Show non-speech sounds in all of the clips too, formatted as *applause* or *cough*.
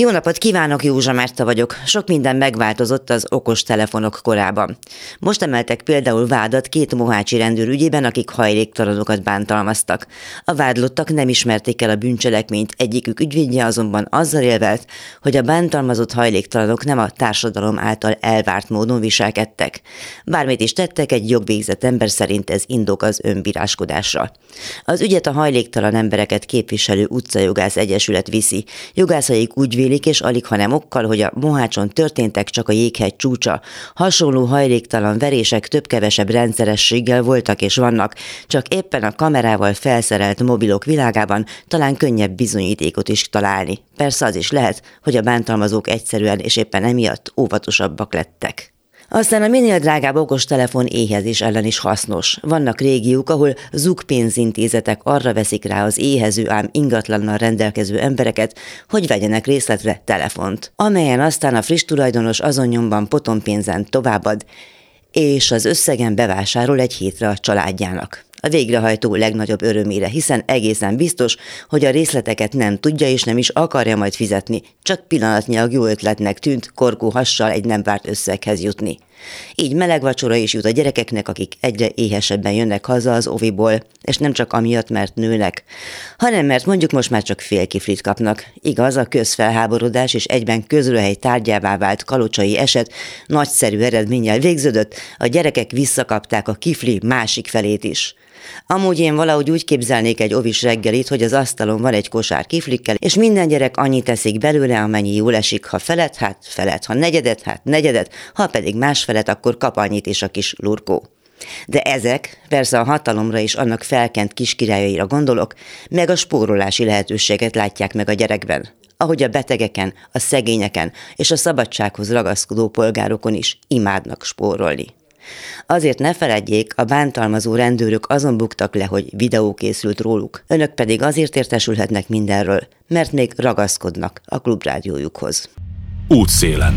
Jó napot kívánok, Józsa Márta vagyok. Sok minden megváltozott az okos telefonok korában. Most emeltek például vádat két mohácsi rendőr ügyében, akik hajléktalanokat bántalmaztak. A vádlottak nem ismerték el a bűncselekményt, egyikük ügyvédje azonban azzal élvelt, hogy a bántalmazott hajléktalanok nem a társadalom által elvárt módon viselkedtek. Bármit is tettek, egy jogvégzett ember szerint ez indok az önbíráskodásra. Az ügyet a hajléktalan embereket képviselő utcajogász egyesület viszi. Jogászaik úgy vélik, és alig, ha nem okkal, hogy a Mohácson történtek csak a jéghegy csúcsa. Hasonló hajléktalan verések több-kevesebb rendszerességgel voltak és vannak, csak éppen a kamerával felszerelt mobilok világában talán könnyebb bizonyítékot is találni. Persze az is lehet, hogy a bántalmazók egyszerűen és éppen emiatt óvatosabbak lettek. Aztán a minél drágább okostelefon éhezés ellen is hasznos. Vannak régiók, ahol zug pénzintézetek arra veszik rá az éhező ám ingatlannal rendelkező embereket, hogy vegyenek részletre telefont, amelyen aztán a friss tulajdonos azon nyomban potonpénzen továbbad, és az összegen bevásárol egy hétre a családjának a végrehajtó legnagyobb örömére, hiszen egészen biztos, hogy a részleteket nem tudja és nem is akarja majd fizetni, csak pillanatnyilag jó ötletnek tűnt korkó hassal egy nem várt összeghez jutni. Így meleg vacsora is jut a gyerekeknek, akik egyre éhesebben jönnek haza az oviból, és nem csak amiatt, mert nőnek, hanem mert mondjuk most már csak fél kiflit kapnak. Igaz, a közfelháborodás és egyben közülhely tárgyává vált kalocsai eset nagyszerű eredménnyel végződött, a gyerekek visszakapták a kifli másik felét is. Amúgy én valahogy úgy képzelnék egy ovis reggelit, hogy az asztalon van egy kosár kiflikkel, és minden gyerek annyit teszik belőle, amennyi jól esik. Ha felet, hát felet, ha negyedet, hát negyedet, ha pedig más felet, akkor kap annyit is a kis lurkó. De ezek, persze a hatalomra és annak felkent kiskirályaira gondolok, meg a spórolási lehetőséget látják meg a gyerekben ahogy a betegeken, a szegényeken és a szabadsághoz ragaszkodó polgárokon is imádnak spórolni. Azért ne feledjék, a bántalmazó rendőrök azon buktak le, hogy videó készült róluk. Önök pedig azért értesülhetnek mindenről, mert még ragaszkodnak a klubrádiójukhoz. Útszélen.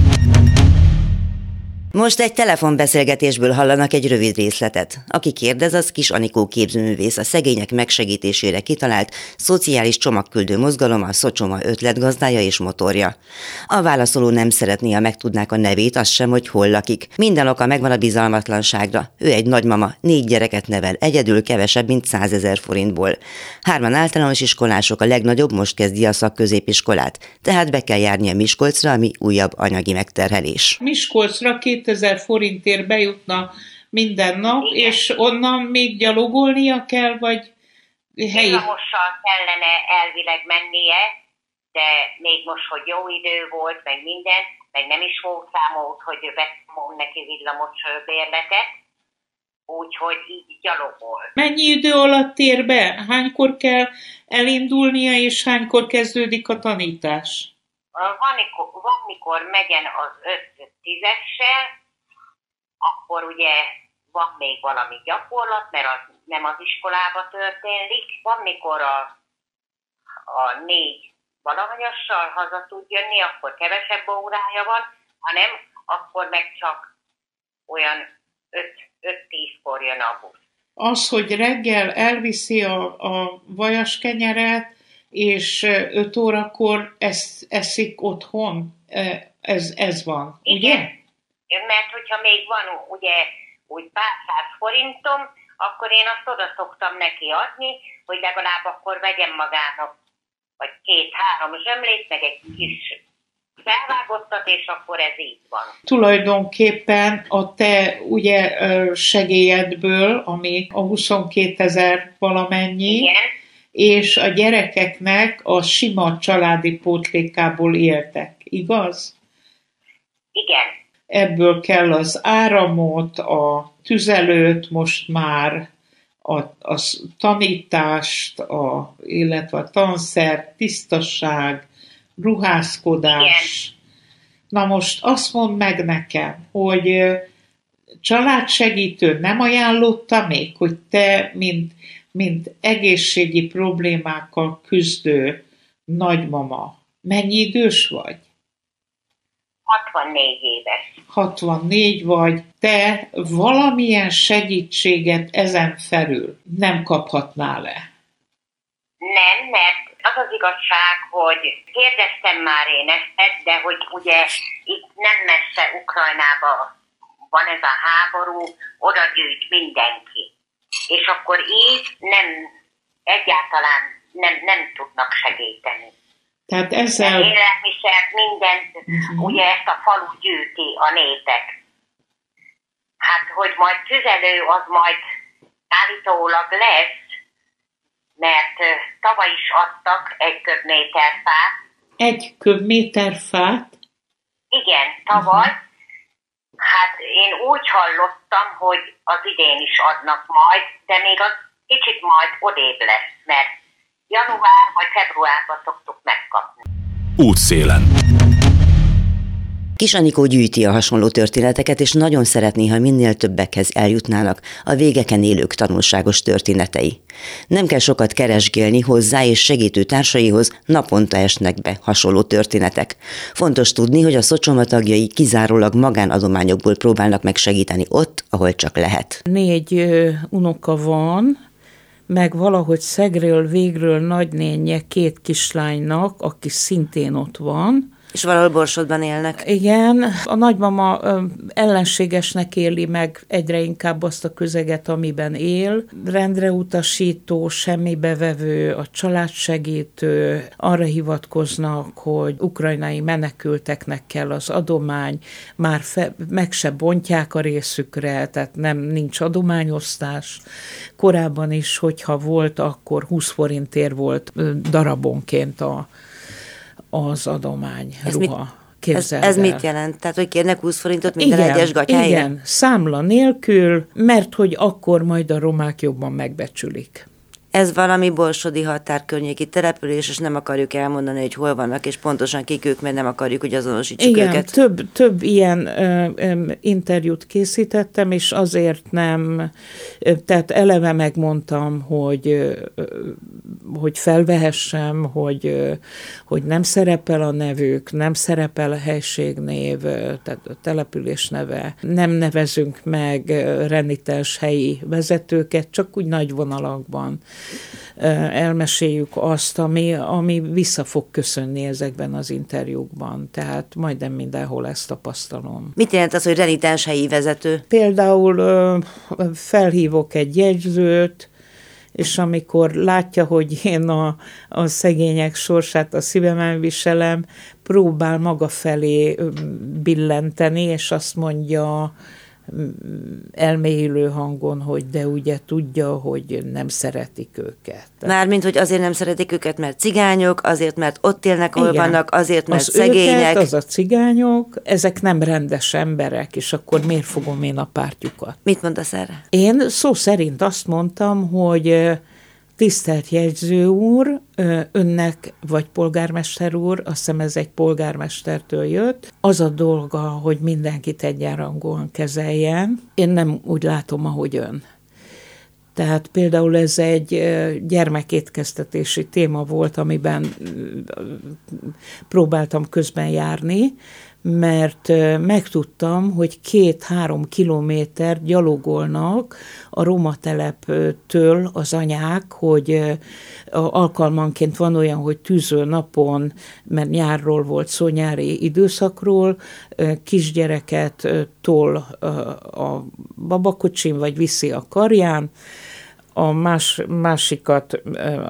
Most egy telefonbeszélgetésből hallanak egy rövid részletet. Aki kérdez, az kis Anikó képzőművész, a szegények megsegítésére kitalált szociális csomagküldő mozgalom, a Szocsoma ötletgazdája és motorja. A válaszoló nem szeretné, ha megtudnák a nevét, az sem, hogy hol lakik. Minden oka megvan a bizalmatlanságra. Ő egy nagymama, négy gyereket nevel, egyedül kevesebb, mint százezer forintból. Hárman általános iskolások, a legnagyobb most kezdi a szakközépiskolát, tehát be kell járni a Miskolcra, ami újabb anyagi megterhelés. Miskolcra két 2000 forintért bejutna minden nap, Igen. és onnan még gyalogolnia kell, vagy helyi? Villamossal kellene elvileg mennie, de még most, hogy jó idő volt, meg minden, meg nem is volt számolt, hogy vettem neki villamos bérletet, úgyhogy így gyalogol. Mennyi idő alatt ér be? Hánykor kell elindulnia, és hánykor kezdődik a tanítás? Van, mikor, van mikor megyen az 5-10-essel, akkor ugye van még valami gyakorlat, mert az nem az iskolába történik. Van, mikor a, a négy valahanyassal haza tud jönni, akkor kevesebb órája van, hanem akkor meg csak olyan 5-10-kor jön a busz. Az, hogy reggel elviszi a, a vajas kenyeret, és 5 órakor esz, eszik otthon. Ez, ez van, Igen. ugye? Mert hogyha még van ugye úgy pár száz forintom, akkor én azt oda szoktam neki adni, hogy legalább akkor vegyen magának vagy két-három zsömlét, meg egy kis felvágottat, és akkor ez így van. Tulajdonképpen a te ugye segélyedből, ami a 22 ezer valamennyi, Igen és a gyerekeknek a sima családi pótlékából éltek, igaz? Igen. Ebből kell az áramot, a tüzelőt most már, a, a tanítást, a, illetve a tanszer, tisztaság, ruházkodás. Igen. Na most azt mondd meg nekem, hogy családsegítő nem ajánlotta még, hogy te, mint mint egészségi problémákkal küzdő nagymama. Mennyi idős vagy? 64 éves. 64 vagy, te valamilyen segítséget ezen felül nem kaphatnál le? Nem, mert az az igazság, hogy kérdeztem már én ezt, de hogy ugye itt nem messze Ukrajnába van ez a háború, oda gyűjt mindenki. És akkor így nem, egyáltalán nem, nem tudnak segíteni. Tehát ezzel... Élelmiszert, mindent, uh-huh. ugye ezt a falu gyűjti a népek. Hát, hogy majd tüzelő, az majd állítólag lesz, mert tavaly is adtak egy köbméter fát. Egy köbméter fát? Igen, tavaly. Uh-huh. Hát én úgy hallottam, hogy az idén is adnak majd, de még az kicsit majd odébb lesz, mert január vagy februárban szoktuk megkapni. Útszélen. Kis Anikó gyűjti a hasonló történeteket, és nagyon szeretné, ha minél többekhez eljutnának a végeken élők tanulságos történetei. Nem kell sokat keresgélni hozzá és segítő társaihoz, naponta esnek be hasonló történetek. Fontos tudni, hogy a szocsoma tagjai kizárólag magánadományokból próbálnak meg segíteni ott, ahol csak lehet. Négy unoka van, meg valahogy szegről végről nagynénye két kislánynak, aki szintén ott van, és valahol Borsodban élnek. Igen, a nagymama ellenségesnek éli meg egyre inkább azt a közeget, amiben él. Rendre utasító, semmibevevő, a családsegítő, arra hivatkoznak, hogy ukrajnai menekülteknek kell az adomány, már fe, meg se bontják a részükre, tehát nem nincs adományosztás. Korábban is, hogyha volt, akkor 20 forintért volt darabonként a az adomány ez ruha. Mit, ez, ez mit jelent? Tehát, hogy kérnek 20 forintot minden igen, egyes gatyáért? Igen, számla nélkül, mert hogy akkor majd a romák jobban megbecsülik ez valami borsodi határkörnyéki település, és nem akarjuk elmondani, hogy hol vannak, és pontosan kik ők, mert nem akarjuk, hogy azonosítsuk Igen, őket. több, több ilyen ö, ö, interjút készítettem, és azért nem, ö, tehát eleve megmondtam, hogy, ö, hogy felvehessem, hogy, ö, hogy nem szerepel a nevük, nem szerepel a helységnév, tehát a település neve, nem nevezünk meg renites helyi vezetőket, csak úgy nagy vonalakban elmeséljük azt, ami, ami vissza fog köszönni ezekben az interjúkban. Tehát majdnem mindenhol ezt tapasztalom. Mit jelent az, hogy renitens helyi vezető? Például felhívok egy jegyzőt, és amikor látja, hogy én a, a szegények sorsát a szívemen viselem, próbál maga felé billenteni, és azt mondja, elmélyülő hangon, hogy de ugye tudja, hogy nem szeretik őket. Mármint, hogy azért nem szeretik őket, mert cigányok, azért, mert ott élnek, ahol Igen. vannak, azért, mert az szegények. Őket, az a cigányok, ezek nem rendes emberek, és akkor miért fogom én a pártjukat? Mit mondasz erre? Én szó szerint azt mondtam, hogy Tisztelt jegyző úr, önnek vagy polgármester úr, azt hiszem ez egy polgármestertől jött, az a dolga, hogy mindenkit egyenrangúan kezeljen. Én nem úgy látom, ahogy ön. Tehát például ez egy gyermekétkeztetési téma volt, amiben próbáltam közben járni, mert megtudtam, hogy két-három kilométer gyalogolnak a roma teleptől az anyák, hogy alkalmanként van olyan, hogy tűző napon, mert nyárról volt szó, nyári időszakról, kisgyereket tol a babakocsin, vagy viszi a karján, a más, másikat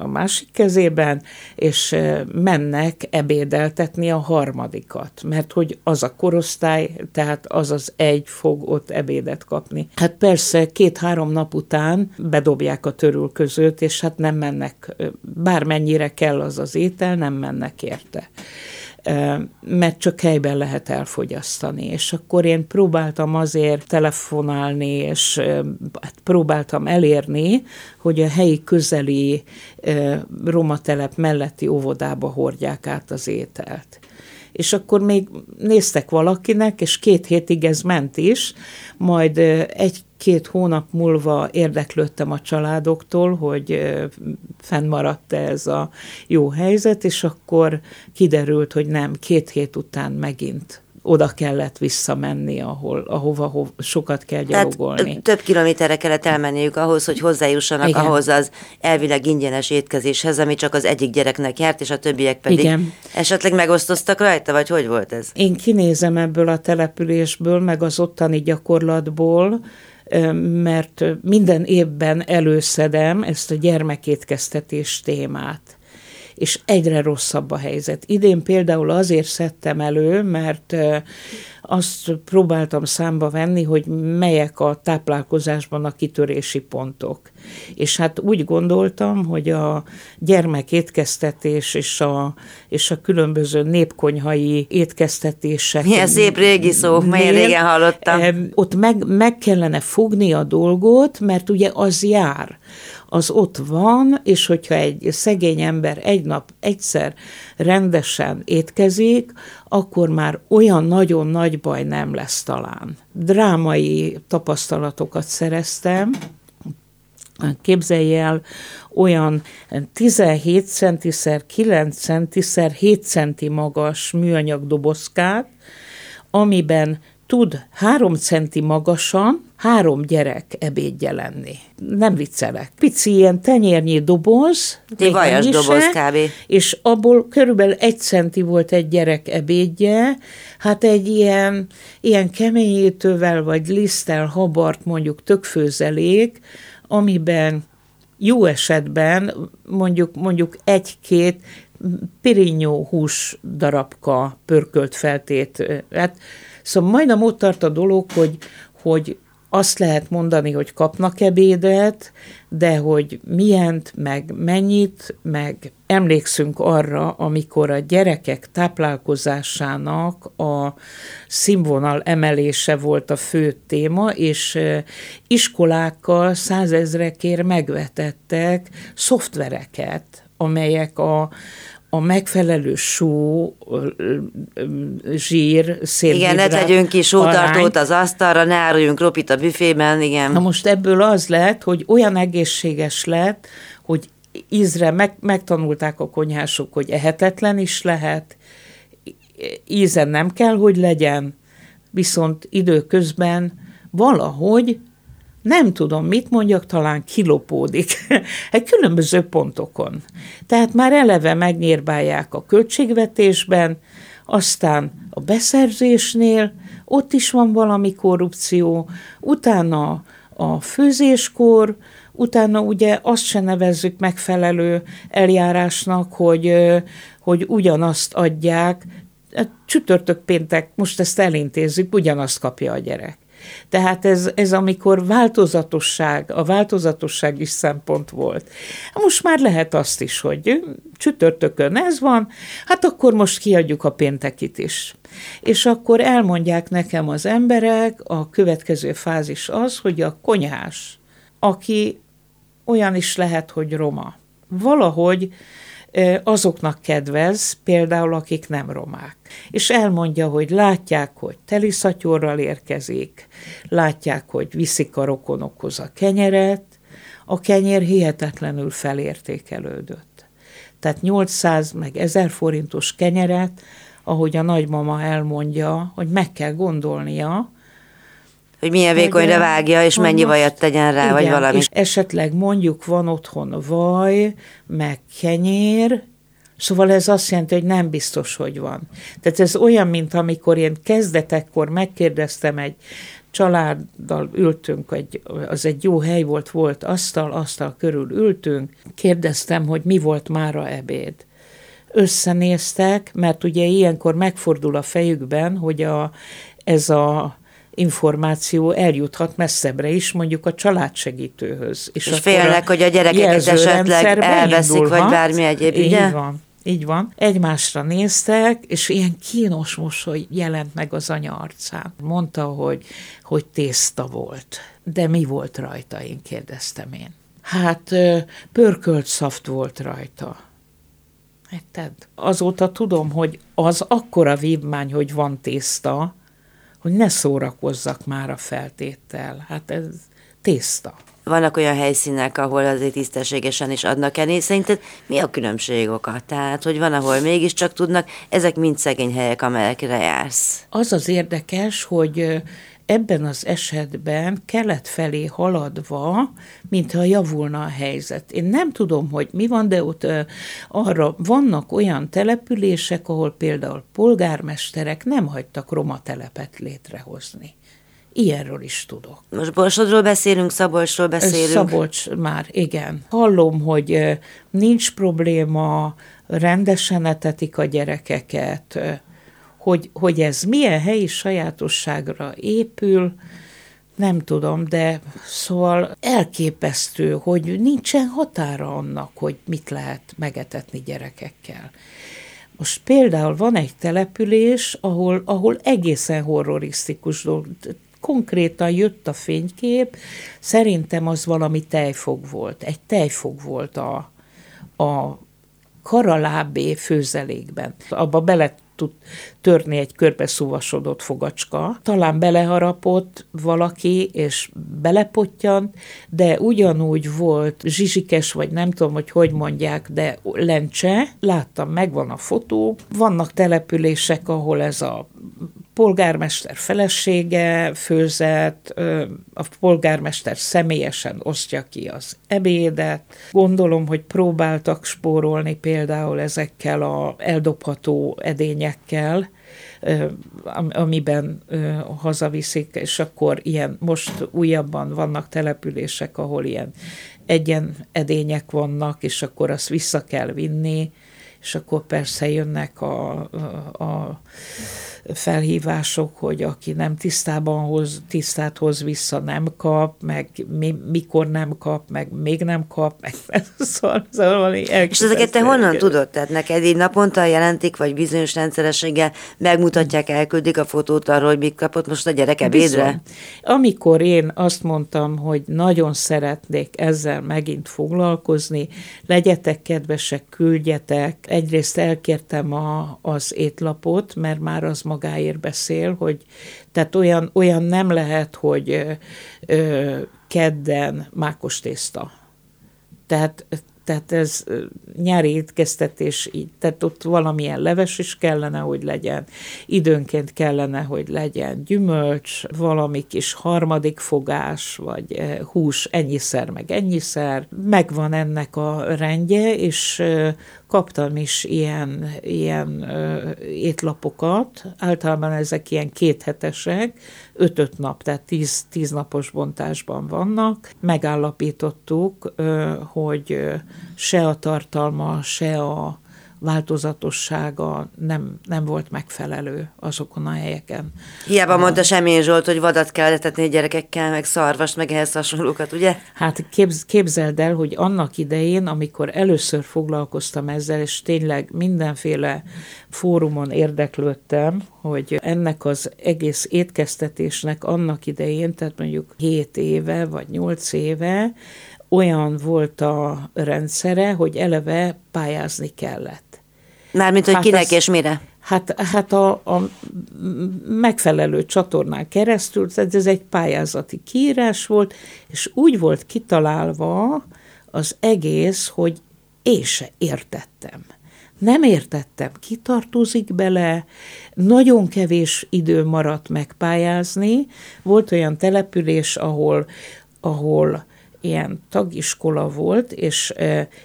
a másik kezében, és mennek ebédeltetni a harmadikat, mert hogy az a korosztály, tehát az az egy fog ott ebédet kapni. Hát persze két-három nap után bedobják a törülközőt, és hát nem mennek, bármennyire kell az az étel, nem mennek érte mert csak helyben lehet elfogyasztani. És akkor én próbáltam azért telefonálni, és hát próbáltam elérni, hogy a helyi közeli romatelep melletti óvodába hordják át az ételt és akkor még néztek valakinek, és két hétig ez ment is, majd egy-két hónap múlva érdeklődtem a családoktól, hogy fennmaradt -e ez a jó helyzet, és akkor kiderült, hogy nem, két hét után megint oda kellett visszamenni, ahol, ahova ho, sokat kell gyalogolni. Tehát több kilométerre kellett elmenniük ahhoz, hogy hozzájussanak Igen. ahhoz az elvileg ingyenes étkezéshez, ami csak az egyik gyereknek járt, és a többiek pedig Igen. esetleg megosztoztak rajta, vagy hogy volt ez? Én kinézem ebből a településből, meg az ottani gyakorlatból, mert minden évben előszedem ezt a gyermekétkeztetés témát és egyre rosszabb a helyzet. Idén például azért szedtem elő, mert azt próbáltam számba venni, hogy melyek a táplálkozásban a kitörési pontok. És hát úgy gondoltam, hogy a gyermekétkeztetés és a, és a különböző népkonyhai étkeztetések. Milyen szép régi szó, melyen régen hallottam. Ott meg, meg kellene fogni a dolgot, mert ugye az jár az ott van, és hogyha egy szegény ember egy nap egyszer rendesen étkezik, akkor már olyan nagyon nagy baj nem lesz talán. Drámai tapasztalatokat szereztem, Képzelj el olyan 17 centiszer, 9 centiszer, 7 centi magas műanyag dobozkát, amiben tud három centi magasan három gyerek ebédje lenni. Nem viccelek. Pici ilyen tenyérnyi doboz. Egy vajas doboz kb. És abból körülbelül egy centi volt egy gyerek ebédje. Hát egy ilyen, ilyen keményítővel vagy liszttel habart mondjuk tökfőzelék, amiben jó esetben mondjuk, mondjuk egy-két pirinyó hús darabka pörkölt feltét. Hát Szóval majdnem ott tart a dolog, hogy, hogy azt lehet mondani, hogy kapnak ebédet, de hogy milyent, meg mennyit, meg emlékszünk arra, amikor a gyerekek táplálkozásának a színvonal emelése volt a fő téma, és iskolákkal százezrekért megvetettek szoftvereket, amelyek a, a megfelelő só, zsír, szénhidrát Igen, ne tegyünk ki sótartót az asztalra, ne áruljunk ropit a büfében, igen. Na most ebből az lett, hogy olyan egészséges lett, hogy ízre meg, megtanulták a konyhások, hogy ehetetlen is lehet, ízen nem kell, hogy legyen, viszont időközben valahogy nem tudom, mit mondjak, talán kilopódik *laughs* egy különböző pontokon. Tehát már eleve megnyírbálják a költségvetésben, aztán a beszerzésnél, ott is van valami korrupció, utána a főzéskor, utána ugye azt se nevezzük megfelelő eljárásnak, hogy, hogy ugyanazt adják, csütörtök péntek, most ezt elintézzük, ugyanazt kapja a gyerek. Tehát ez, ez amikor változatosság, a változatosság is szempont volt. Most már lehet azt is, hogy csütörtökön ez van, hát akkor most kiadjuk a péntekit is. És akkor elmondják nekem az emberek, a következő fázis az, hogy a konyhás, aki olyan is lehet, hogy roma, valahogy azoknak kedvez, például akik nem romák. És elmondja, hogy látják, hogy teliszatyorral érkezik, látják, hogy viszik a rokonokhoz a kenyeret, a kenyér hihetetlenül felértékelődött. Tehát 800 meg 1000 forintos kenyeret, ahogy a nagymama elmondja, hogy meg kell gondolnia, hogy milyen vékonyra vágja, és mennyi vajat tegyen rá, igen, vagy valami. És esetleg mondjuk van otthon vaj, meg kenyér, Szóval ez azt jelenti, hogy nem biztos, hogy van. Tehát ez olyan, mint amikor én kezdetekkor megkérdeztem egy családdal ültünk, egy, az egy jó hely volt, volt asztal, asztal körül ültünk, kérdeztem, hogy mi volt mára ebéd. Összenéztek, mert ugye ilyenkor megfordul a fejükben, hogy a, ez a információ eljuthat messzebbre is, mondjuk a családsegítőhöz. És, és félnek, hogy a gyerekeket esetleg elveszik, vagy bármi egyéb, ugye? Így van. Így van. Egymásra néztek, és ilyen kínos mosoly jelent meg az anya arcán. Mondta, hogy, hogy tészta volt. De mi volt rajta, én kérdeztem én. Hát pörkölt szaft volt rajta. Érted? Azóta tudom, hogy az akkora vívmány, hogy van tészta, hogy ne szórakozzak már a feltéttel. Hát ez tészta. vannak olyan helyszínek, ahol azért tisztességesen is adnak enni. Szerinted mi a különbség oka? Tehát, hogy van, ahol mégiscsak tudnak, ezek mind szegény helyek, amelyekre jársz. Az az érdekes, hogy ebben az esetben kelet felé haladva, mintha javulna a helyzet. Én nem tudom, hogy mi van, de ott arra vannak olyan települések, ahol például polgármesterek nem hagytak roma telepet létrehozni. Ilyenről is tudok. Most Borsodról beszélünk, Szabolcsról beszélünk? Szabolcs már, igen. Hallom, hogy nincs probléma, rendesen etetik a gyerekeket, hogy, hogy ez milyen helyi sajátosságra épül, nem tudom, de szóval elképesztő, hogy nincsen határa annak, hogy mit lehet megetetni gyerekekkel. Most például van egy település, ahol, ahol egészen horrorisztikus dolog, konkrétan jött a fénykép, szerintem az valami tejfog volt. Egy tejfog volt a, a karalábé főzelékben. Abba bele tud törni egy körbeszúvasodott fogacska. Talán beleharapott valaki, és belepottyant, de ugyanúgy volt zsizsikes, vagy nem tudom, hogy hogy mondják, de lencse. Láttam, megvan a fotó. Vannak települések, ahol ez a polgármester felesége főzett, a polgármester személyesen osztja ki az ebédet. Gondolom, hogy próbáltak spórolni például ezekkel a eldobható edényekkel, amiben hazaviszik, és akkor ilyen, most újabban vannak települések, ahol ilyen egyen edények vannak, és akkor azt vissza kell vinni, és akkor persze jönnek a, a, a felhívások, hogy aki nem tisztában hoz, tisztát hoz vissza, nem kap, meg mi, mikor nem kap, meg még nem kap, meg *laughs* szóval, szóval valami És ezeket te honnan tudod? Tehát neked így naponta jelentik, vagy bizonyos rendszerességgel megmutatják, elküldik a fotót arról, hogy mit kapott most a gyerek ebédre? Bizony. Amikor én azt mondtam, hogy nagyon szeretnék ezzel megint foglalkozni, legyetek kedvesek, küldjetek. Egyrészt elkértem a, az étlapot, mert már az magáért beszél, hogy tehát olyan, olyan nem lehet, hogy ö, kedden mákos tészta. Tehát tehát ez nyári étkeztetés tehát ott valamilyen leves is kellene, hogy legyen, időnként kellene, hogy legyen gyümölcs, valami kis harmadik fogás, vagy hús ennyiszer, meg ennyiszer. Megvan ennek a rendje, és kaptam is ilyen, ilyen étlapokat, általában ezek ilyen kéthetesek, öt-öt nap, tehát tíz, tíz napos bontásban vannak. Megállapítottuk, hogy se a tartalma, se a változatossága nem, nem volt megfelelő azokon a helyeken. Hiába a... mondta Semmény Zsolt, hogy vadat kell etetni gyerekekkel, meg szarvast, meg ehhez hasonlókat, ugye? Hát képz, képzeld el, hogy annak idején, amikor először foglalkoztam ezzel, és tényleg mindenféle fórumon érdeklődtem, hogy ennek az egész étkeztetésnek annak idején, tehát mondjuk 7 éve vagy 8 éve, olyan volt a rendszere, hogy eleve pályázni kellett. Mármint, hogy hát kinek ez, és mire? Hát, hát a, a megfelelő csatornán keresztül, tehát ez egy pályázati kiírás volt, és úgy volt kitalálva az egész, hogy én se értettem. Nem értettem, ki tartozik bele, nagyon kevés idő maradt megpályázni. Volt olyan település, ahol, ahol ilyen tagiskola volt, és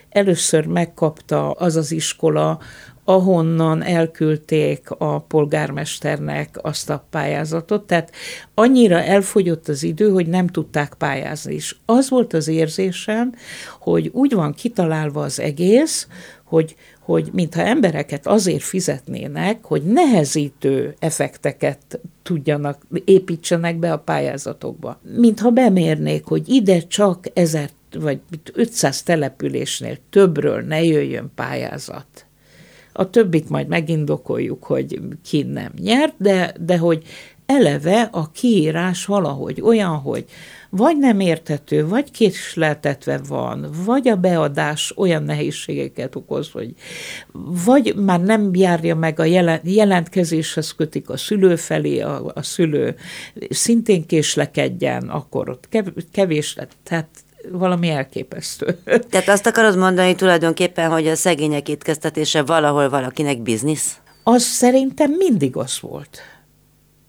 először megkapta az az iskola, ahonnan elküldték a polgármesternek azt a pályázatot, tehát annyira elfogyott az idő, hogy nem tudták pályázni. És az volt az érzésem, hogy úgy van kitalálva az egész, hogy, hogy mintha embereket azért fizetnének, hogy nehezítő effekteket tudjanak, építsenek be a pályázatokba. Mintha bemérnék, hogy ide csak ezer vagy 500 településnél többről ne jöjjön pályázat a többit majd megindokoljuk, hogy ki nem nyert, de, de hogy eleve a kiírás valahogy olyan, hogy vagy nem érthető, vagy késleltetve van, vagy a beadás olyan nehézségeket okoz, hogy vagy már nem járja meg a jelentkezéshez kötik a szülő felé, a, a szülő szintén késlekedjen, akkor ott kevés lett. Tehát valami elképesztő. *laughs* Tehát azt akarod mondani tulajdonképpen, hogy a szegények étkeztetése valahol valakinek biznisz? Az szerintem mindig az volt.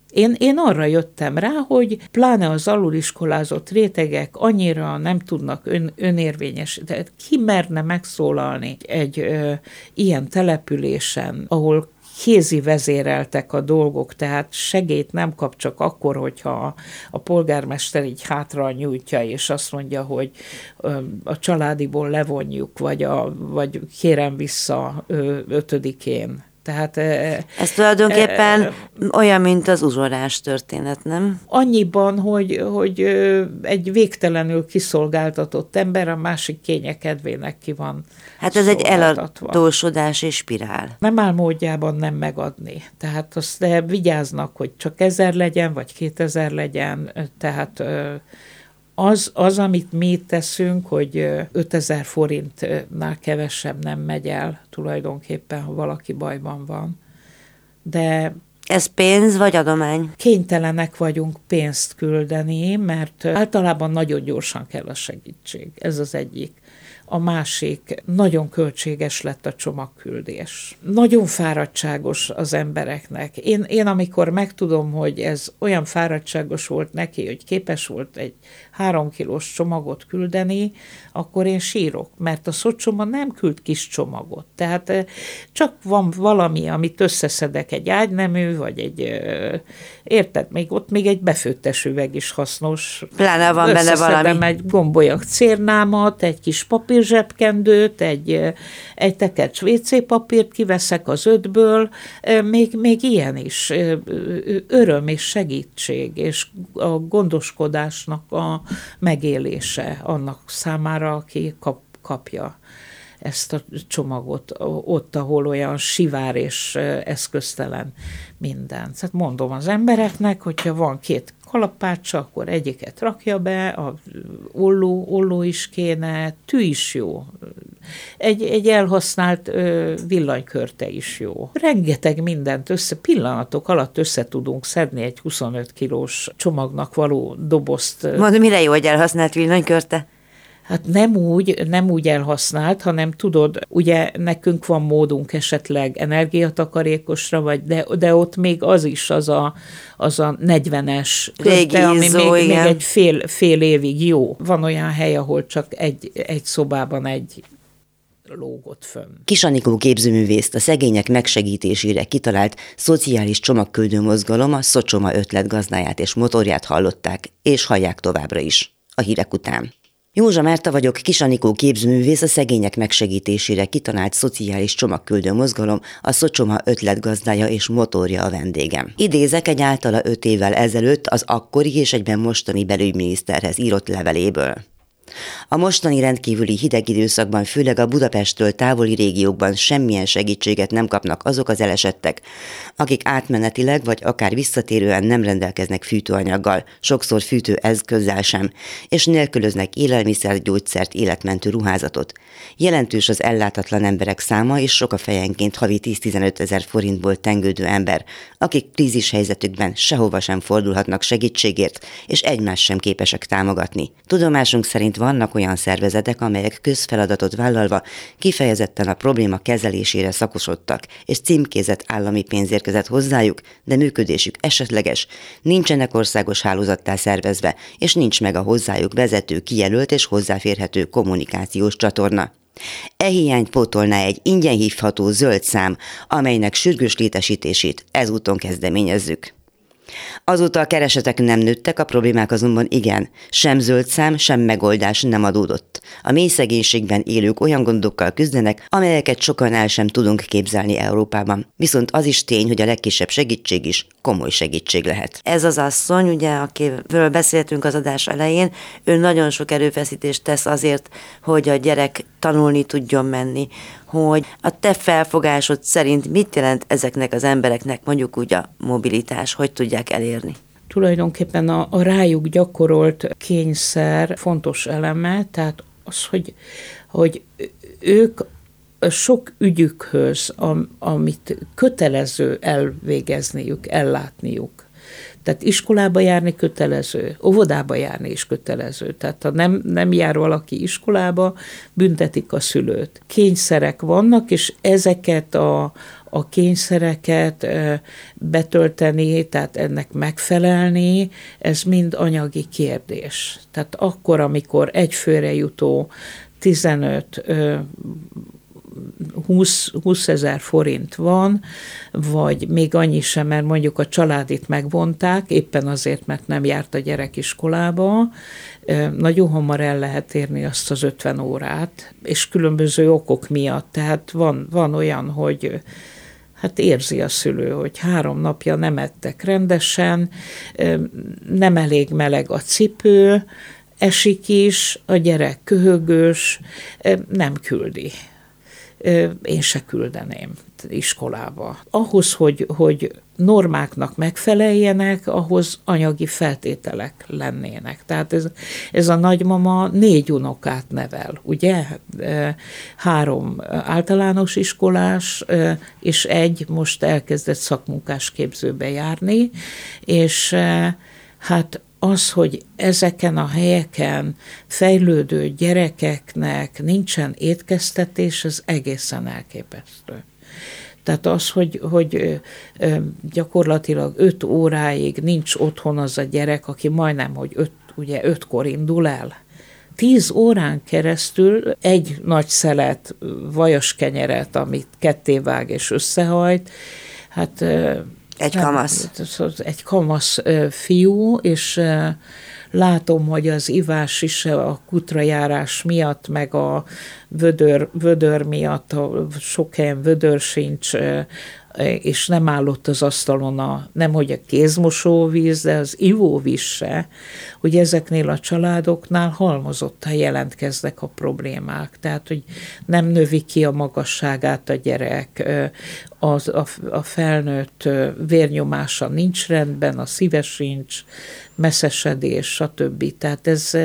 Én, én arra jöttem rá, hogy pláne az aluliskolázott rétegek annyira nem tudnak ön, önérvényes, tehát ki merne megszólalni egy ö, ilyen településen, ahol kézi vezéreltek a dolgok, tehát segét nem kap csak akkor, hogyha a polgármester így hátra nyújtja, és azt mondja, hogy a családiból levonjuk, vagy, a, vagy kérem vissza ötödikén tehát, Ez tulajdonképpen e, olyan, mint az uzsorás történet, nem? Annyiban, hogy, hogy egy végtelenül kiszolgáltatott ember a másik kénye kedvének ki van Hát ez egy eladósodás és spirál. Nem áll módjában nem megadni. Tehát azt vigyáznak, hogy csak ezer legyen, vagy kétezer legyen, tehát az, az, amit mi teszünk, hogy 5000 forintnál kevesebb nem megy el tulajdonképpen, ha valaki bajban van. De ez pénz vagy adomány? Kénytelenek vagyunk pénzt küldeni, mert általában nagyon gyorsan kell a segítség. Ez az egyik a másik nagyon költséges lett a csomagküldés. Nagyon fáradtságos az embereknek. Én, én amikor megtudom, hogy ez olyan fáradtságos volt neki, hogy képes volt egy három kilós csomagot küldeni, akkor én sírok, mert a szocsoma nem küld kis csomagot. Tehát eh, csak van valami, amit összeszedek egy ágynemű, vagy egy, érted, még ott még egy befőttes üveg is hasznos. Pláne van benne valami. egy gombolyak cérnámat, egy kis papírzsebkendőt, egy, egy tekercs WC papírt kiveszek az ötből, még, még ilyen is. Öröm és segítség, és a gondoskodásnak a megélése annak számára, aki kap, kapja ezt a csomagot ott, ahol olyan sivár és eszköztelen minden. Tehát mondom az embereknek, hogyha van két kalapácsa, akkor egyiket rakja be, a olló, olló is kéne, tű is jó. Egy, egy elhasznált ö, villanykörte is jó. Rengeteg mindent össze, pillanatok alatt össze tudunk szedni egy 25 kilós csomagnak való dobozt. Mondom, mire jó, hogy elhasznált villanykörte? Hát nem úgy, nem úgy elhasznált, hanem tudod, ugye nekünk van módunk esetleg energiatakarékosra, vagy de, de ott még az is az a, az a 40-es köte, ami még, még egy fél, fél évig jó. Van olyan hely, ahol csak egy, egy szobában egy lógott fönn. Kisanikó képzőművészt a szegények megsegítésére kitalált szociális csomagküldő mozgalom a Szocsoma ötlet gazdáját és motorját hallották, és hallják továbbra is. A hírek után. Józsa Márta vagyok, Kisanikó képzőművész, a szegények megsegítésére kitalált szociális csomagküldő mozgalom, a Szocsoma ötletgazdája és motorja a vendégem. Idézek egy általa öt évvel ezelőtt az akkori és egyben mostani belügyminiszterhez írott leveléből. A mostani rendkívüli hideg időszakban főleg a Budapesttől távoli régiókban semmilyen segítséget nem kapnak azok az elesettek, akik átmenetileg vagy akár visszatérően nem rendelkeznek fűtőanyaggal, sokszor fűtő eszközzel sem, és nélkülöznek élelmiszer, gyógyszert, életmentő ruházatot. Jelentős az ellátatlan emberek száma, és sok a fejenként havi 10-15 ezer forintból tengődő ember, akik krízis helyzetükben sehova sem fordulhatnak segítségért, és egymást sem képesek támogatni. Tudomásunk szerint vannak olyan szervezetek, amelyek közfeladatot vállalva kifejezetten a probléma kezelésére szakosodtak, és címkézett állami pénz érkezett hozzájuk, de működésük esetleges, nincsenek országos hálózattá szervezve, és nincs meg a hozzájuk vezető, kijelölt és hozzáférhető kommunikációs csatorna. E hiányt pótolná egy ingyen hívható zöld szám, amelynek sürgős létesítését ezúton kezdeményezzük. Azóta a keresetek nem nőttek, a problémák azonban igen. Sem zöld szám, sem megoldás nem adódott. A mély szegénységben élők olyan gondokkal küzdenek, amelyeket sokan el sem tudunk képzelni Európában. Viszont az is tény, hogy a legkisebb segítség is komoly segítség lehet. Ez az asszony, ugye, akiről beszéltünk az adás elején, ő nagyon sok erőfeszítést tesz azért, hogy a gyerek tanulni tudjon menni, hogy a te felfogásod szerint mit jelent ezeknek az embereknek mondjuk úgy a mobilitás, hogy tudják elérni? Tulajdonképpen a, a rájuk gyakorolt kényszer fontos eleme, tehát az, hogy, hogy ők sok ügyükhöz, am, amit kötelező elvégezniük, ellátniuk, Tehát iskolába járni kötelező, óvodába járni is kötelező. Tehát ha nem, nem jár valaki iskolába, büntetik a szülőt. Kényszerek vannak, és ezeket a, a kényszereket betölteni, tehát ennek megfelelni, ez mind anyagi kérdés. Tehát akkor, amikor egy főre jutó 15 20, 20 ezer forint van, vagy még annyi sem, mert mondjuk a családit megvonták, éppen azért, mert nem járt a gyerek iskolába, nagyon hamar el lehet érni azt az 50 órát, és különböző okok miatt. Tehát van, van olyan, hogy hát érzi a szülő, hogy három napja nem ettek rendesen, nem elég meleg a cipő, esik is, a gyerek köhögős, nem küldi én se küldeném iskolába. Ahhoz, hogy, hogy normáknak megfeleljenek, ahhoz anyagi feltételek lennének. Tehát ez, ez a nagymama négy unokát nevel, ugye? Három általános iskolás, és egy most elkezdett szakmunkás képzőbe járni, és hát az, hogy ezeken a helyeken fejlődő gyerekeknek nincsen étkeztetés, ez egészen elképesztő. Tehát az, hogy, hogy gyakorlatilag öt óráig nincs otthon az a gyerek, aki majdnem, hogy öt, ugye ötkor indul el. Tíz órán keresztül egy nagy szelet vajas kenyeret, amit ketté vág és összehajt, hát egy kamasz. Egy kamasz fiú, és látom, hogy az ivás is a kutrajárás miatt, meg a vödör, vödör miatt, a sok helyen vödör sincs, és nem állott az asztalon a, nem hogy a kézmosóvíz, de az ivóvíz se, hogy ezeknél a családoknál halmozottan jelentkeznek a problémák. Tehát, hogy nem növi ki a magasságát a gyerek, az, a, a felnőtt vérnyomása nincs rendben, a szíve sincs, messzesedés, stb. Tehát ez,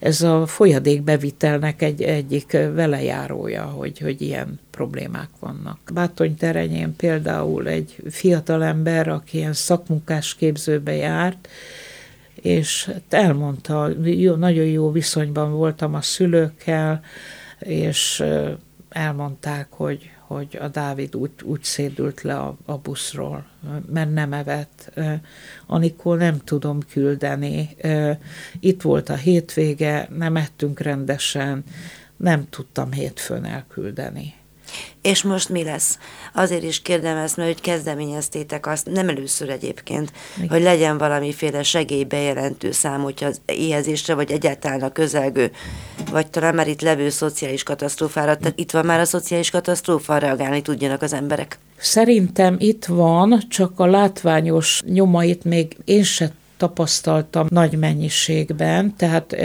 ez a folyadékbevitelnek egy, egyik velejárója, hogy, hogy ilyen problémák vannak. Bátony terenyén például egy fiatalember, aki ilyen szakmunkás képzőbe járt, és elmondta, jó, nagyon jó viszonyban voltam a szülőkkel, és elmondták, hogy, hogy a Dávid úgy, úgy szédült le a, a buszról, mert nem evett. Anikó nem tudom küldeni. Itt volt a hétvége, nem ettünk rendesen, nem tudtam hétfőn elküldeni. És most mi lesz? Azért is kérdem ezt, mert hogy kezdeményeztétek azt, nem először egyébként, Igen. hogy legyen valamiféle segélybejelentő szám, hogyha az éhezésre, vagy egyáltalán a közelgő, vagy talán már itt levő szociális katasztrófára, tehát itt van már a szociális katasztrófa, reagálni tudjanak az emberek. Szerintem itt van, csak a látványos nyomait még én se tapasztaltam nagy mennyiségben, tehát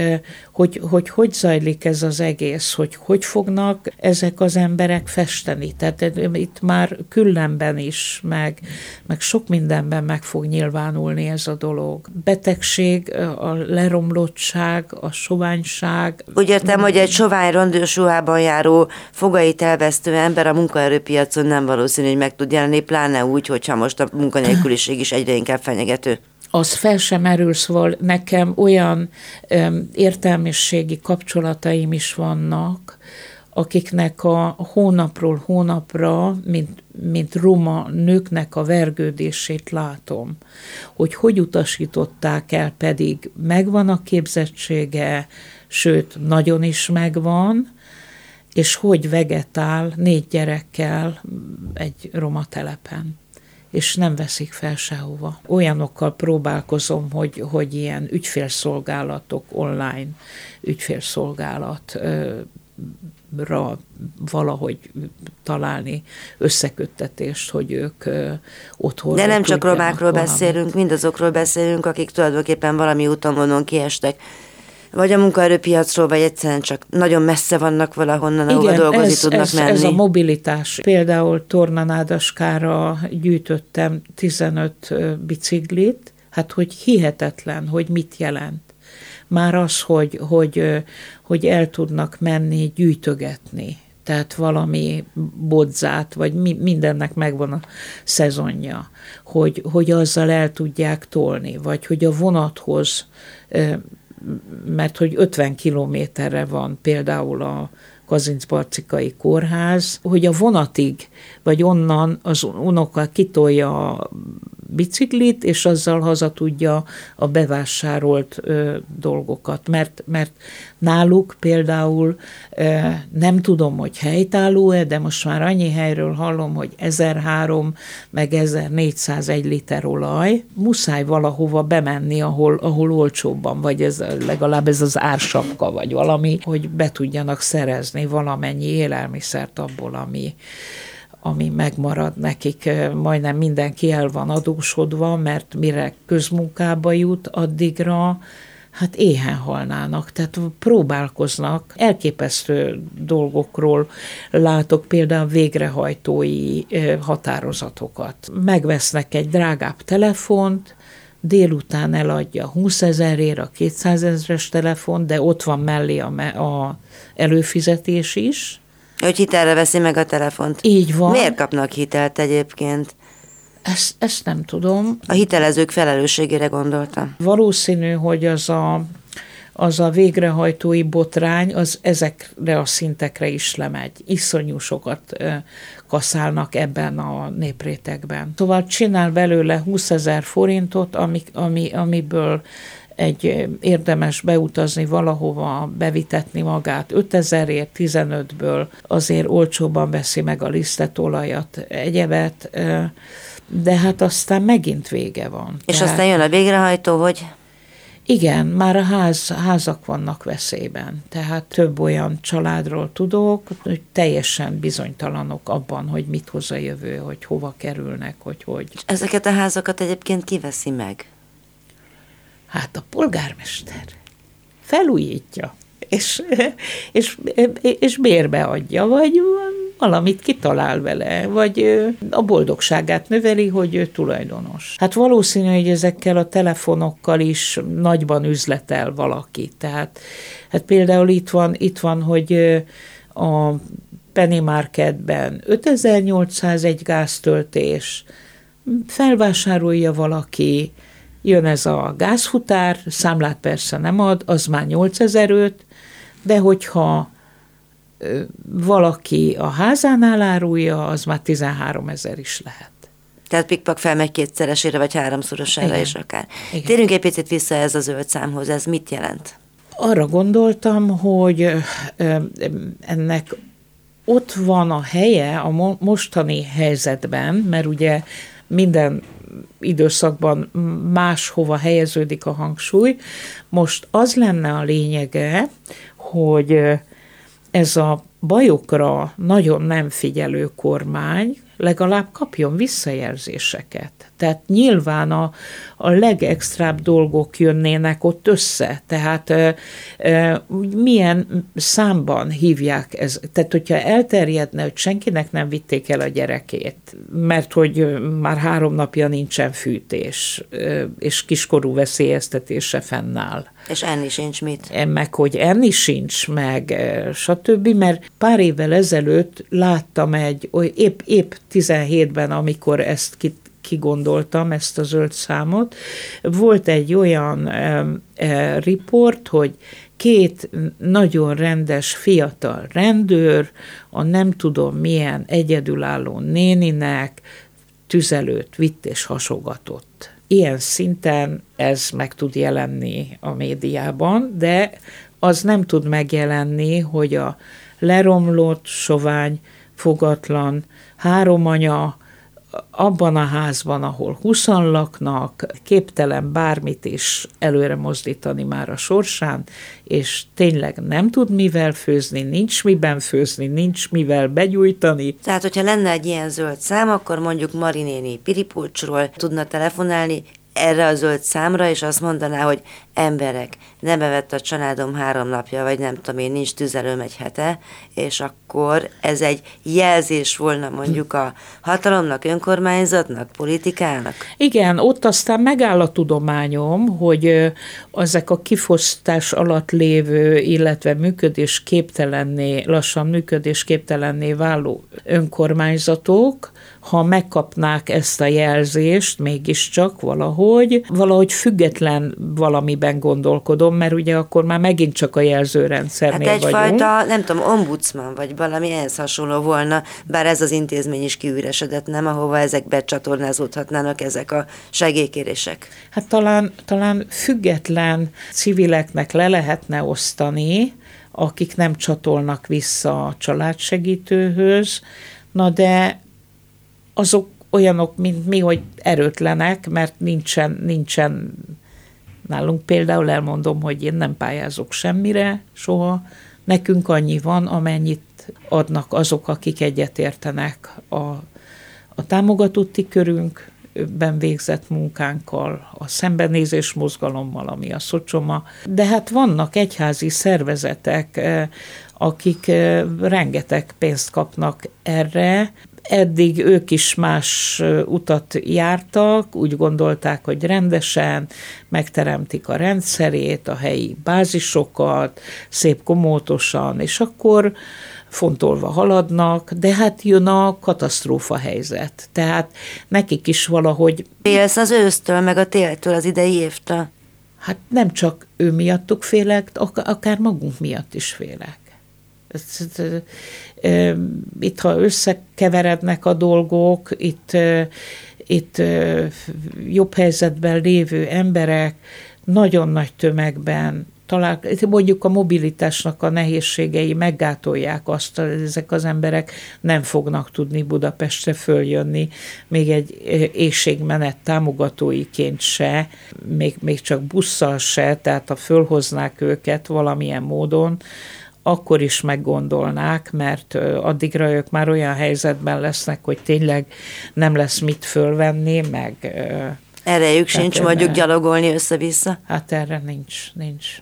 hogy, hogy hogy zajlik ez az egész, hogy hogy fognak ezek az emberek festeni. Tehát itt már küllemben is, meg, meg sok mindenben meg fog nyilvánulni ez a dolog. Betegség, a leromlottság, a soványság. Úgy értem, hogy egy sovány rondős ruhában járó fogait elvesztő ember a munkaerőpiacon nem valószínű, hogy meg tud jelenni, pláne úgy, hogyha most a munkanélküliség is egyre inkább fenyegető az fel sem merül, szóval nekem olyan öm, értelmiségi kapcsolataim is vannak, akiknek a hónapról hónapra, mint, mint roma nőknek a vergődését látom, hogy hogy utasították el, pedig megvan a képzettsége, sőt, nagyon is megvan, és hogy vegetál négy gyerekkel egy roma telepen és nem veszik fel sehova. Olyanokkal próbálkozom, hogy, hogy ilyen ügyfélszolgálatok, online ügyfélszolgálat ra valahogy találni összeköttetést, hogy ők otthon. De nem csak romákról beszélünk, mindazokról beszélünk, akik tulajdonképpen valami úton vonon kiestek vagy a munkaerőpiacról, vagy egyszerűen csak nagyon messze vannak valahonnan, ahol dolgozni ez, tudnak ez, menni. ez a mobilitás. Például Tornanádaskára gyűjtöttem 15 biciklit, hát hogy hihetetlen, hogy mit jelent. Már az, hogy, hogy, hogy el tudnak menni gyűjtögetni. tehát valami bodzát, vagy mi, mindennek megvan a szezonja, hogy, hogy azzal el tudják tolni, vagy hogy a vonathoz, mert hogy 50 kilométerre van például a Kazincbarcikai kórház, hogy a vonatig, vagy onnan az unoka kitolja biciklit, és azzal haza tudja a bevásárolt ö, dolgokat. Mert, mert náluk például ö, nem tudom, hogy helytálló-e, de most már annyi helyről hallom, hogy 1003 meg 1401 liter olaj, muszáj valahova bemenni, ahol, ahol olcsóbban, vagy ez legalább ez az ársapka, vagy valami, hogy be tudjanak szerezni valamennyi élelmiszert abból, ami, ami megmarad nekik, majdnem mindenki el van adósodva, mert mire közmunkába jut, addigra hát éhen halnának, tehát próbálkoznak. Elképesztő dolgokról látok például végrehajtói határozatokat. Megvesznek egy drágább telefont, délután eladja 20 ezerért a 200 ezeres telefon, de ott van mellé a, a előfizetés is, hogy hitelre veszi meg a telefont. Így van. Miért kapnak hitelt egyébként? Ezt, ezt nem tudom. A hitelezők felelősségére gondoltam. Valószínű, hogy az a, az a végrehajtói botrány, az ezekre a szintekre is lemegy. Iszonyú sokat kaszálnak ebben a néprétegben. Szóval csinál belőle 20 ezer forintot, ami, ami, amiből egy érdemes beutazni valahova, bevitetni magát 5000ért, 15-ből, azért olcsóban veszi meg a lisztetolajat, egyebet, de hát aztán megint vége van. És Tehát, aztán jön a végrehajtó, hogy igen, már a ház, házak vannak veszélyben. Tehát több olyan családról tudok, hogy teljesen bizonytalanok abban, hogy mit hoz a jövő, hogy hova kerülnek, hogy hogy. Ezeket a házakat egyébként kiveszi meg? Hát a polgármester felújítja, és, és, és bérbe adja, vagy valamit kitalál vele, vagy a boldogságát növeli, hogy ő tulajdonos. Hát valószínű, hogy ezekkel a telefonokkal is nagyban üzletel valaki. Tehát hát például itt van, itt van hogy a Penny Marketben 5801 gáztöltés, felvásárolja valaki, jön ez a gázfutár, számlát persze nem ad, az már 8005, de hogyha valaki a házánál árulja, az már 13 ezer is lehet. Tehát pikpak felmegy kétszeresére, vagy háromszorosára Igen. is akár. Igen. Térjünk egy picit vissza ez a zöld számhoz, ez mit jelent? Arra gondoltam, hogy ennek ott van a helye a mostani helyzetben, mert ugye minden időszakban máshova helyeződik a hangsúly. Most az lenne a lényege, hogy ez a bajokra nagyon nem figyelő kormány legalább kapjon visszajelzéseket. Tehát nyilván a, a legextrább dolgok jönnének ott össze. Tehát e, e, milyen számban hívják ez. Tehát, hogyha elterjedne, hogy senkinek nem vitték el a gyerekét, mert hogy már három napja nincsen fűtés, és kiskorú veszélyeztetése fennáll. És enni sincs mit. Meg, hogy enni sincs, meg stb. Mert pár évvel ezelőtt láttam egy, épp, épp 17-ben, amikor ezt kit, kigondoltam ezt a zöld számot. Volt egy olyan e, e, riport, hogy két nagyon rendes fiatal rendőr, a nem tudom milyen egyedülálló néninek tüzelőt vitt és hasogatott. Ilyen szinten ez meg tud jelenni a médiában, de az nem tud megjelenni, hogy a leromlott, sovány, fogatlan, három anya, abban a házban, ahol huszan laknak, képtelen bármit is előre mozdítani már a sorsán, és tényleg nem tud mivel főzni, nincs miben főzni, nincs mivel begyújtani. Tehát, hogyha lenne egy ilyen zöld szám, akkor mondjuk Marinéni Piripulcsról tudna telefonálni, erre a zöld számra, és azt mondaná, hogy emberek, nem evett a családom három napja, vagy nem tudom én, nincs tüzelőm egy hete, és akkor ez egy jelzés volna mondjuk a hatalomnak, önkormányzatnak, politikának? Igen, ott aztán megáll a tudományom, hogy ezek a kifosztás alatt lévő, illetve működés képtelenné, lassan működés képtelenné váló önkormányzatok, ha megkapnák ezt a jelzést, mégiscsak valahogy, valahogy független valamiben gondolkodom, mert ugye akkor már megint csak a jelzőrendszernél hát egyfajta, vagyunk. nem tudom, ombudsman, vagy valami ehhez hasonló volna, bár ez az intézmény is kiüresedett, nem, ahova ezek becsatornázódhatnának ezek a segélykérések. Hát talán, talán független civileknek le lehetne osztani, akik nem csatolnak vissza a családsegítőhöz, na de azok olyanok, mint mi, hogy erőtlenek, mert nincsen, nincsen. Nálunk például elmondom, hogy én nem pályázok semmire soha, nekünk annyi van, amennyit adnak azok, akik egyetértenek a, a támogatóti körünkben végzett munkánkkal, a szembenézés mozgalommal, ami a szocsoma. De hát vannak egyházi szervezetek, eh, akik eh, rengeteg pénzt kapnak erre, Eddig ők is más utat jártak, úgy gondolták, hogy rendesen megteremtik a rendszerét, a helyi bázisokat, szép komótosan, és akkor fontolva haladnak, de hát jön a katasztrófa helyzet. Tehát nekik is valahogy... Félsz az ősztől, meg a téltől, az idei évtől? Hát nem csak ő miattuk félek, akár magunk miatt is félek. Itt, ha összekeverednek a dolgok, itt, itt jobb helyzetben lévő emberek nagyon nagy tömegben talál, mondjuk a mobilitásnak a nehézségei meggátolják azt, hogy ezek az emberek nem fognak tudni Budapestre följönni, még egy éjségmenet támogatóiként se, még, még csak busszal se, tehát ha fölhoznák őket valamilyen módon, akkor is meggondolnák, mert addigra ők már olyan helyzetben lesznek, hogy tényleg nem lesz mit fölvenni, meg... Erejük sincs mondjuk gyalogolni össze-vissza? Hát erre nincs, nincs.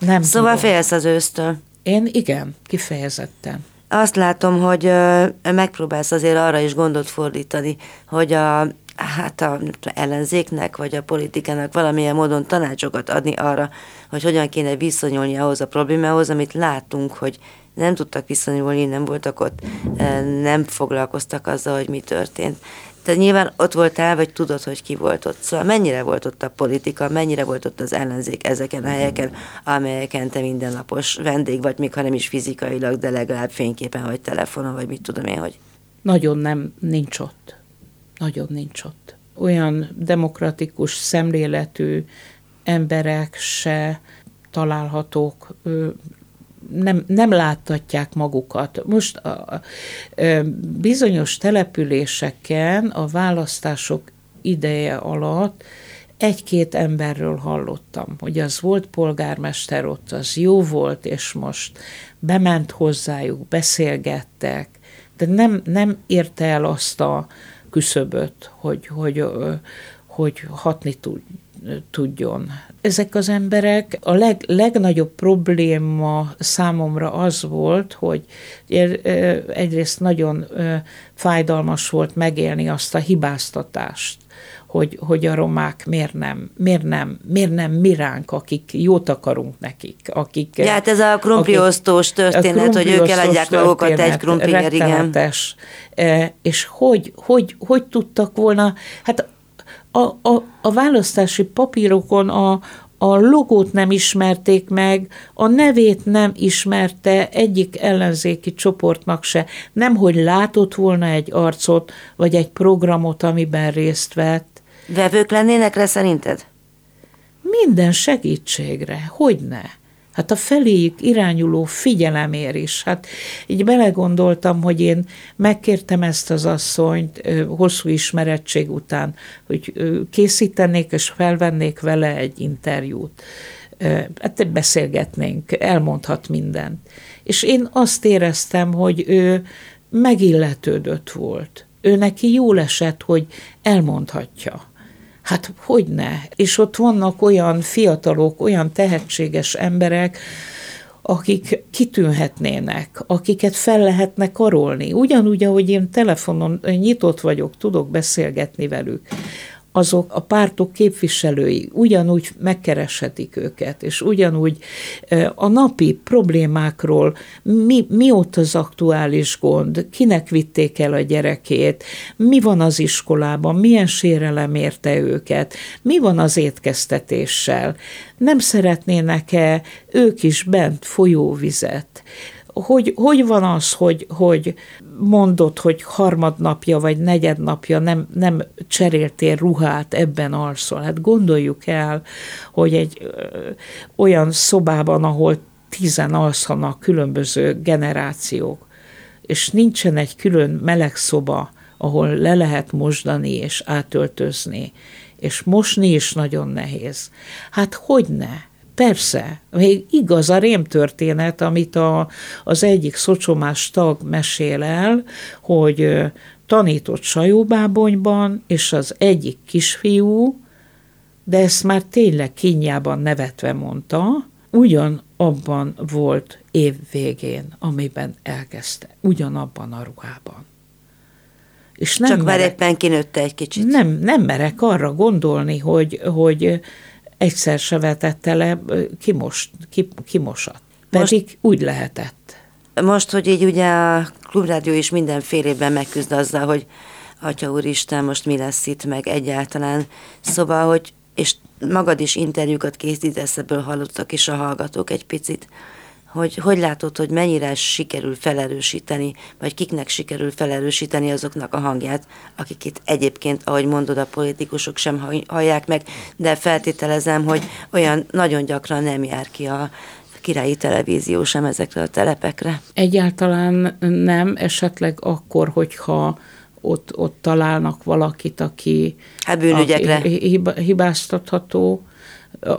Nem szóval tudom. félsz az ősztől? Én igen, kifejezetten. Azt látom, hogy megpróbálsz azért arra is gondot fordítani, hogy a hát a ellenzéknek, vagy a politikának valamilyen módon tanácsokat adni arra, hogy hogyan kéne viszonyulni ahhoz a problémához, amit látunk, hogy nem tudtak viszonyulni, nem voltak ott, nem foglalkoztak azzal, hogy mi történt. Tehát nyilván ott voltál, vagy tudod, hogy ki volt ott. Szóval mennyire volt ott a politika, mennyire volt ott az ellenzék ezeken a helyeken, amelyeken te mindennapos vendég vagy, még ha nem is fizikailag, de legalább fényképen, vagy telefonon, vagy mit tudom én, hogy. Nagyon nem, nincs ott nagyon nincs ott. Olyan demokratikus szemléletű emberek se találhatók, nem, nem láttatják magukat. Most a, a, bizonyos településeken a választások ideje alatt egy-két emberről hallottam, hogy az volt polgármester ott, az jó volt, és most bement hozzájuk, beszélgettek, de nem, nem érte el azt a, küszöböt, hogy, hogy, hogy hatni tudjon. Ezek az emberek, a leg, legnagyobb probléma számomra az volt, hogy egyrészt nagyon fájdalmas volt megélni azt a hibáztatást, hogy, hogy a romák miért nem, miért nem, miért nem mi ránk, akik jót akarunk nekik. Akik, ja, hát ez a krumpliosztós történet, hogy ők eladják magukat egy krumpliért, igen. E, és hogy, hogy, hogy tudtak volna, hát a, a, a választási papírokon a, a logót nem ismerték meg, a nevét nem ismerte egyik ellenzéki csoportnak se. Nem, hogy látott volna egy arcot, vagy egy programot, amiben részt vett, Vevők lennének rá szerinted? Minden segítségre, hogy ne? Hát a feléjük irányuló figyelemért is. Hát így belegondoltam, hogy én megkértem ezt az asszonyt hosszú ismerettség után, hogy készítenék és felvennék vele egy interjút. Hát beszélgetnénk, elmondhat mindent. És én azt éreztem, hogy ő megilletődött volt. Ő neki jól esett, hogy elmondhatja Hát hogy ne? És ott vannak olyan fiatalok, olyan tehetséges emberek, akik kitűnhetnének, akiket fel lehetne karolni. Ugyanúgy, ahogy én telefonon nyitott vagyok, tudok beszélgetni velük azok a pártok képviselői ugyanúgy megkereshetik őket, és ugyanúgy a napi problémákról mi, mi ott az aktuális gond, kinek vitték el a gyerekét, mi van az iskolában, milyen sérelem érte őket, mi van az étkeztetéssel, nem szeretnének-e ők is bent folyóvizet, hogy, hogy van az, hogy, hogy mondod, hogy harmadnapja vagy negyednapja nem, nem cseréltél ruhát, ebben alszol. Hát gondoljuk el, hogy egy ö, olyan szobában, ahol tizen alszanak különböző generációk, és nincsen egy külön meleg szoba, ahol le lehet mosdani és átöltözni, és mosni is nagyon nehéz. Hát hogy ne? Persze, még igaz a rémtörténet, amit a, az egyik szocsomás tag mesél el, hogy tanított sajóbábonyban, és az egyik kisfiú, de ezt már tényleg kínjában nevetve mondta, ugyan abban volt év végén, amiben elkezdte, ugyanabban a ruhában. És nem Csak merek, már éppen kinőtte egy kicsit. Nem, nem merek arra gondolni, hogy, hogy egyszer se vetette le, kimost, kimosat. Pedig most, úgy lehetett. Most, hogy így ugye a klubrádió is mindenfélében megküzd azzal, hogy Atya Úristen, most mi lesz itt, meg egyáltalán. Szóval, hogy, és magad is interjúkat készítesz, ebből hallottak is a hallgatók egy picit, hogy hogy látod, hogy mennyire sikerül felerősíteni, vagy kiknek sikerül felerősíteni azoknak a hangját, akik itt egyébként, ahogy mondod, a politikusok sem hallják meg, de feltételezem, hogy olyan nagyon gyakran nem jár ki a királyi televízió sem ezekre a telepekre. Egyáltalán nem, esetleg akkor, hogyha ott, ott találnak valakit, aki, hát bűnügyekre. aki hibáztatható,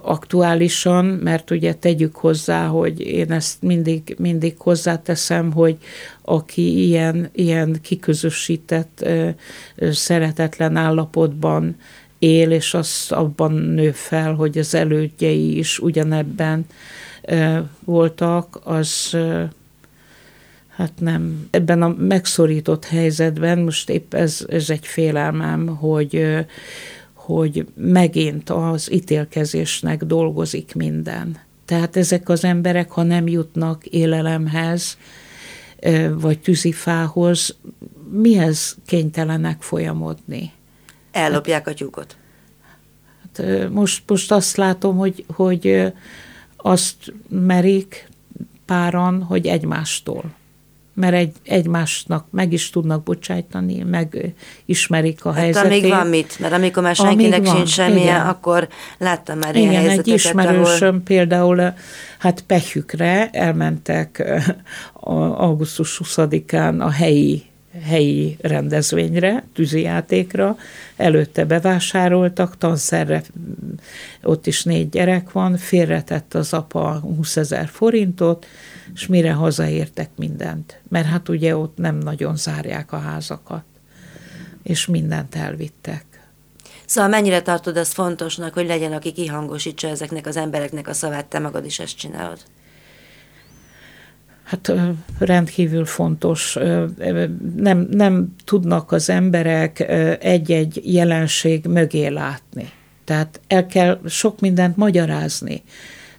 aktuálisan, mert ugye tegyük hozzá, hogy én ezt mindig, mindig hozzáteszem, hogy aki ilyen, ilyen kiközösített, szeretetlen állapotban él, és az abban nő fel, hogy az elődjei is ugyanebben voltak, az hát nem, ebben a megszorított helyzetben, most épp ez, ez egy félelmem, hogy hogy megint az ítélkezésnek dolgozik minden. Tehát ezek az emberek, ha nem jutnak élelemhez, vagy tűzifához, mihez kénytelenek folyamodni? Ellopják a tyúkot. Hát, most, most azt látom, hogy, hogy azt merik páran, hogy egymástól mert egy, egymásnak meg is tudnak bocsájtani, meg ismerik a hát, helyzetét. Amíg van mit, mert amikor már senkinek van, sincs semmilyen, igen. akkor láttam már igen, ilyen egy ismerősöm ahol... például hát Pehükre elmentek augusztus 20-án a helyi helyi rendezvényre, tűzijátékra, előtte bevásároltak, tanszerre ott is négy gyerek van, félretett az apa 20 ezer forintot, és mire hazaértek mindent. Mert hát ugye ott nem nagyon zárják a házakat, és mindent elvittek. Szóval mennyire tartod azt fontosnak, hogy legyen, aki kihangosítsa ezeknek az embereknek a szavát, te magad is ezt csinálod? Hát rendkívül fontos. Nem, nem tudnak az emberek egy-egy jelenség mögé látni. Tehát el kell sok mindent magyarázni.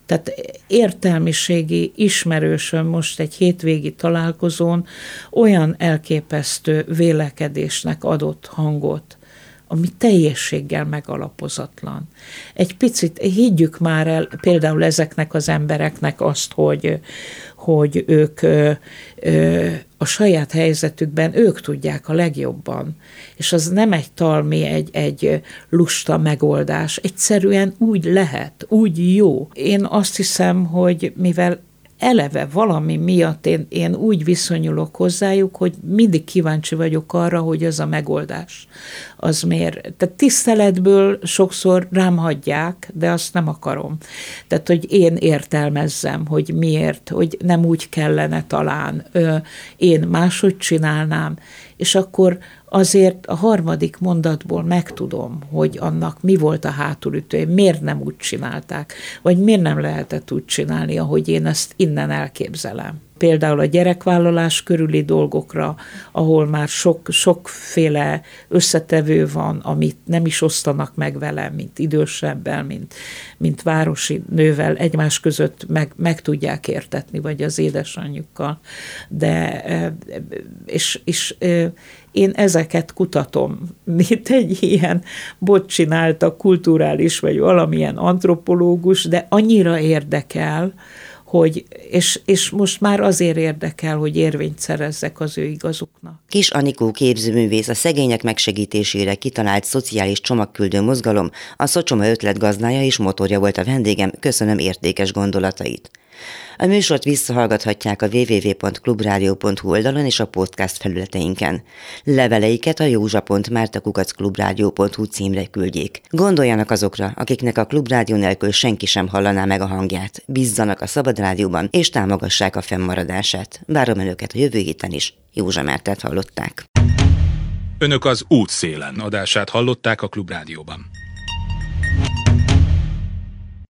Tehát értelmiségi ismerősöm most egy hétvégi találkozón olyan elképesztő vélekedésnek adott hangot, ami teljességgel megalapozatlan. Egy picit higgyük már el például ezeknek az embereknek azt, hogy, hogy ők ö, ö, a saját helyzetükben ők tudják a legjobban. És az nem egy talmi, egy, egy lusta megoldás. Egyszerűen úgy lehet, úgy jó. Én azt hiszem, hogy mivel eleve valami miatt én, én úgy viszonyulok hozzájuk, hogy mindig kíváncsi vagyok arra, hogy ez a megoldás az miért. Tehát tiszteletből sokszor rám hagyják, de azt nem akarom. Tehát, hogy én értelmezzem, hogy miért, hogy nem úgy kellene talán, én máshogy csinálnám, és akkor azért a harmadik mondatból megtudom, hogy annak mi volt a hátulütője, miért nem úgy csinálták, vagy miért nem lehetett úgy csinálni, ahogy én ezt innen elképzelem például a gyerekvállalás körüli dolgokra, ahol már sok, sokféle összetevő van, amit nem is osztanak meg velem, mint idősebbel, mint, mint városi nővel, egymás között meg, meg tudják értetni, vagy az édesanyjukkal. De, és, és én ezeket kutatom, *laughs* mint egy ilyen bot csinálta kulturális, vagy valamilyen antropológus, de annyira érdekel, hogy, és, és most már azért érdekel, hogy érvényt szerezzek az ő igazuknak. Kis Anikó képzőművész a szegények megsegítésére kitalált szociális csomagküldő mozgalom, a Szocsoma ötlet gazdája és motorja volt a vendégem, köszönöm értékes gondolatait. A műsort visszahallgathatják a www.clubradio.hu oldalon és a podcast felületeinken. Leveleiket a józsa.mártakukacklubrádió.hu címre küldjék. Gondoljanak azokra, akiknek a Klubrádió nélkül senki sem hallaná meg a hangját. Bízzanak a Szabad Rádióban, és támogassák a fennmaradását. Várom önöket a jövő héten is. Józsa Mártát hallották. Önök az útszélen adását hallották a Klubrádióban.